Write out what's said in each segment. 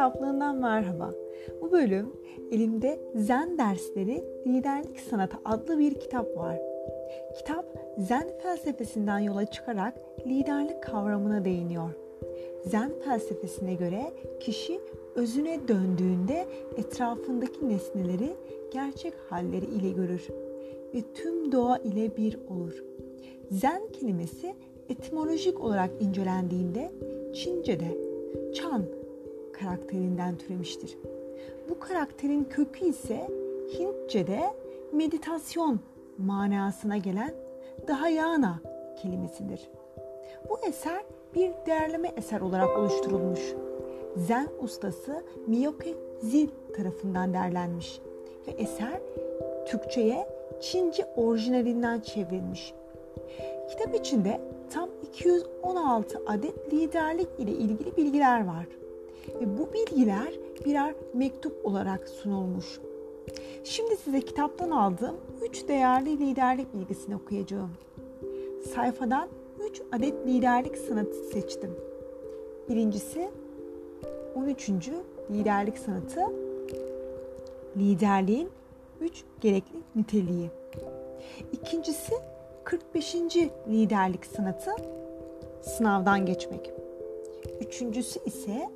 kitaplığından merhaba. Bu bölüm elimde Zen dersleri liderlik sanatı adlı bir kitap var. Kitap Zen felsefesinden yola çıkarak liderlik kavramına değiniyor. Zen felsefesine göre kişi özüne döndüğünde etrafındaki nesneleri gerçek halleri ile görür ve tüm doğa ile bir olur. Zen kelimesi etimolojik olarak incelendiğinde Çince'de Chan karakterinden türemiştir. Bu karakterin kökü ise Hintçe'de meditasyon manasına gelen Dhyana kelimesidir. Bu eser bir değerleme eser olarak oluşturulmuş. Zen ustası Miyoke Zil tarafından derlenmiş ve eser Türkçe'ye Çince orijinalinden çevrilmiş. Kitap içinde tam 216 adet liderlik ile ilgili bilgiler var. Ve bu bilgiler birer mektup olarak sunulmuş. Şimdi size kitaptan aldığım 3 değerli liderlik bilgisini okuyacağım. Sayfadan 3 adet liderlik sanatı seçtim. Birincisi 13. liderlik sanatı liderliğin 3 gerekli niteliği. İkincisi 45. liderlik sanatı sınavdan geçmek. Üçüncüsü ise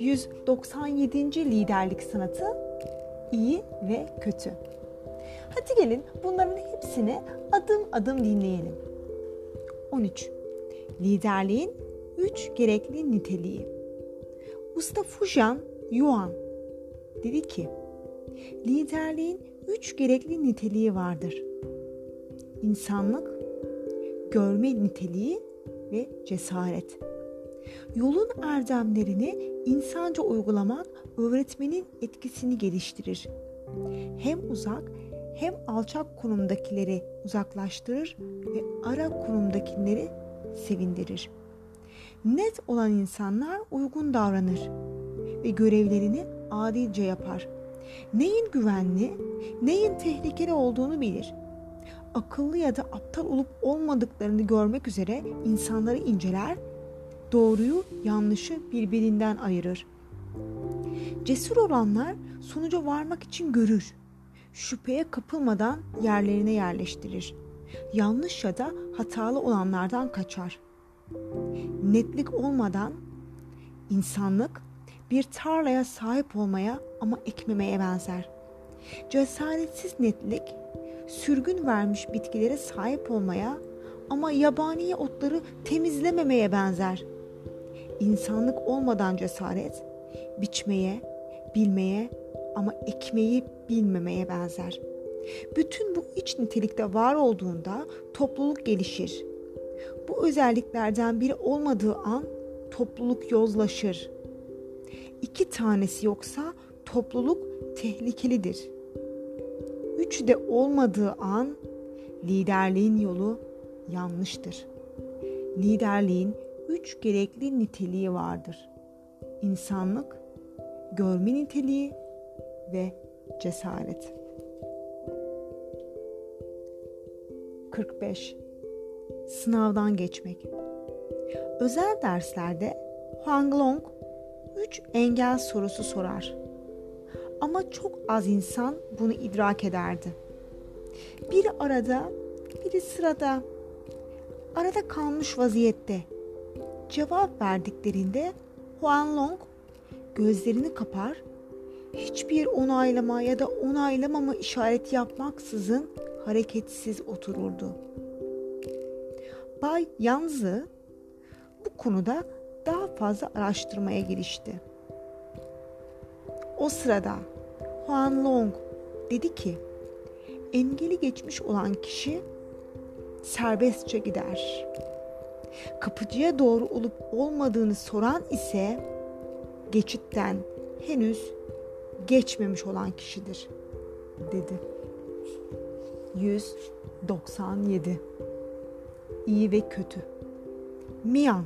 197. liderlik sanatı iyi ve kötü. Hadi gelin bunların hepsini adım adım dinleyelim. 13. Liderliğin 3 gerekli niteliği. Usta Fujian Yuan dedi ki, liderliğin 3 gerekli niteliği vardır. İnsanlık, görme niteliği ve cesaret. Yolun erdemlerini insanca uygulamak öğretmenin etkisini geliştirir. Hem uzak hem alçak konumdakileri uzaklaştırır ve ara konumdakileri sevindirir. Net olan insanlar uygun davranır ve görevlerini adilce yapar. Neyin güvenli, neyin tehlikeli olduğunu bilir. Akıllı ya da aptal olup olmadıklarını görmek üzere insanları inceler doğruyu yanlışı birbirinden ayırır. Cesur olanlar sonuca varmak için görür. Şüpheye kapılmadan yerlerine yerleştirir. Yanlış ya da hatalı olanlardan kaçar. Netlik olmadan insanlık bir tarlaya sahip olmaya ama ekmemeye benzer. Cesaretsiz netlik sürgün vermiş bitkilere sahip olmaya ama yabani otları temizlememeye benzer insanlık olmadan cesaret, biçmeye, bilmeye ama ekmeği bilmemeye benzer. Bütün bu iç nitelikte var olduğunda topluluk gelişir. Bu özelliklerden biri olmadığı an topluluk yozlaşır. İki tanesi yoksa topluluk tehlikelidir. Üç de olmadığı an liderliğin yolu yanlıştır. Liderliğin üç gerekli niteliği vardır. İnsanlık, görme niteliği ve cesaret. 45. Sınavdan geçmek. Özel derslerde Huang Long 3 engel sorusu sorar. Ama çok az insan bunu idrak ederdi. Biri arada, biri sırada. Arada kalmış vaziyette cevap verdiklerinde Huan Long gözlerini kapar, hiçbir onaylama ya da onaylamama işareti yapmaksızın hareketsiz otururdu. Bay Yanzı bu konuda daha fazla araştırmaya girişti. O sırada Huan Long dedi ki, engeli geçmiş olan kişi serbestçe gider kapıcıya doğru olup olmadığını soran ise geçitten henüz geçmemiş olan kişidir dedi. 197 İyi ve kötü. Mian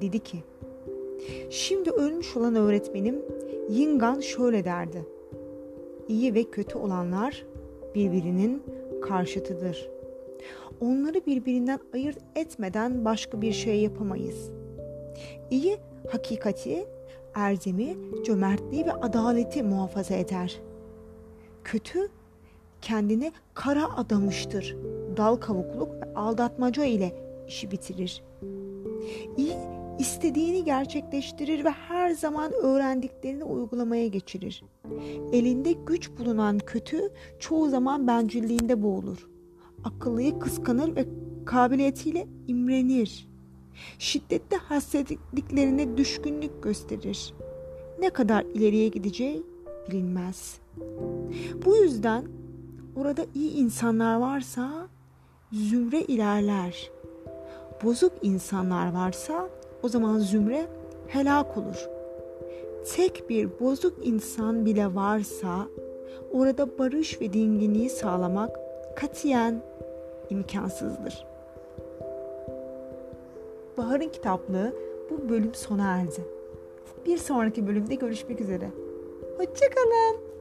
dedi ki Şimdi ölmüş olan öğretmenim Yingan şöyle derdi. İyi ve kötü olanlar birbirinin karşıtıdır onları birbirinden ayırt etmeden başka bir şey yapamayız. İyi hakikati erzemi, cömertliği ve adaleti muhafaza eder. Kötü kendine kara adamıştır. Dal kavukluk ve aldatmaca ile işi bitirir. İyi istediğini gerçekleştirir ve her zaman öğrendiklerini uygulamaya geçirir. Elinde güç bulunan kötü çoğu zaman bencilliğinde boğulur. Akıllıyı kıskanır ve kabiliyetiyle imrenir. Şiddetli hasetliklerine düşkünlük gösterir. Ne kadar ileriye gideceği bilinmez. Bu yüzden orada iyi insanlar varsa zümre ilerler. Bozuk insanlar varsa o zaman zümre helak olur. Tek bir bozuk insan bile varsa orada barış ve dinginliği sağlamak katiyen imkansızdır. Bahar'ın kitaplığı bu bölüm sona erdi. Bir sonraki bölümde görüşmek üzere. Hoşçakalın.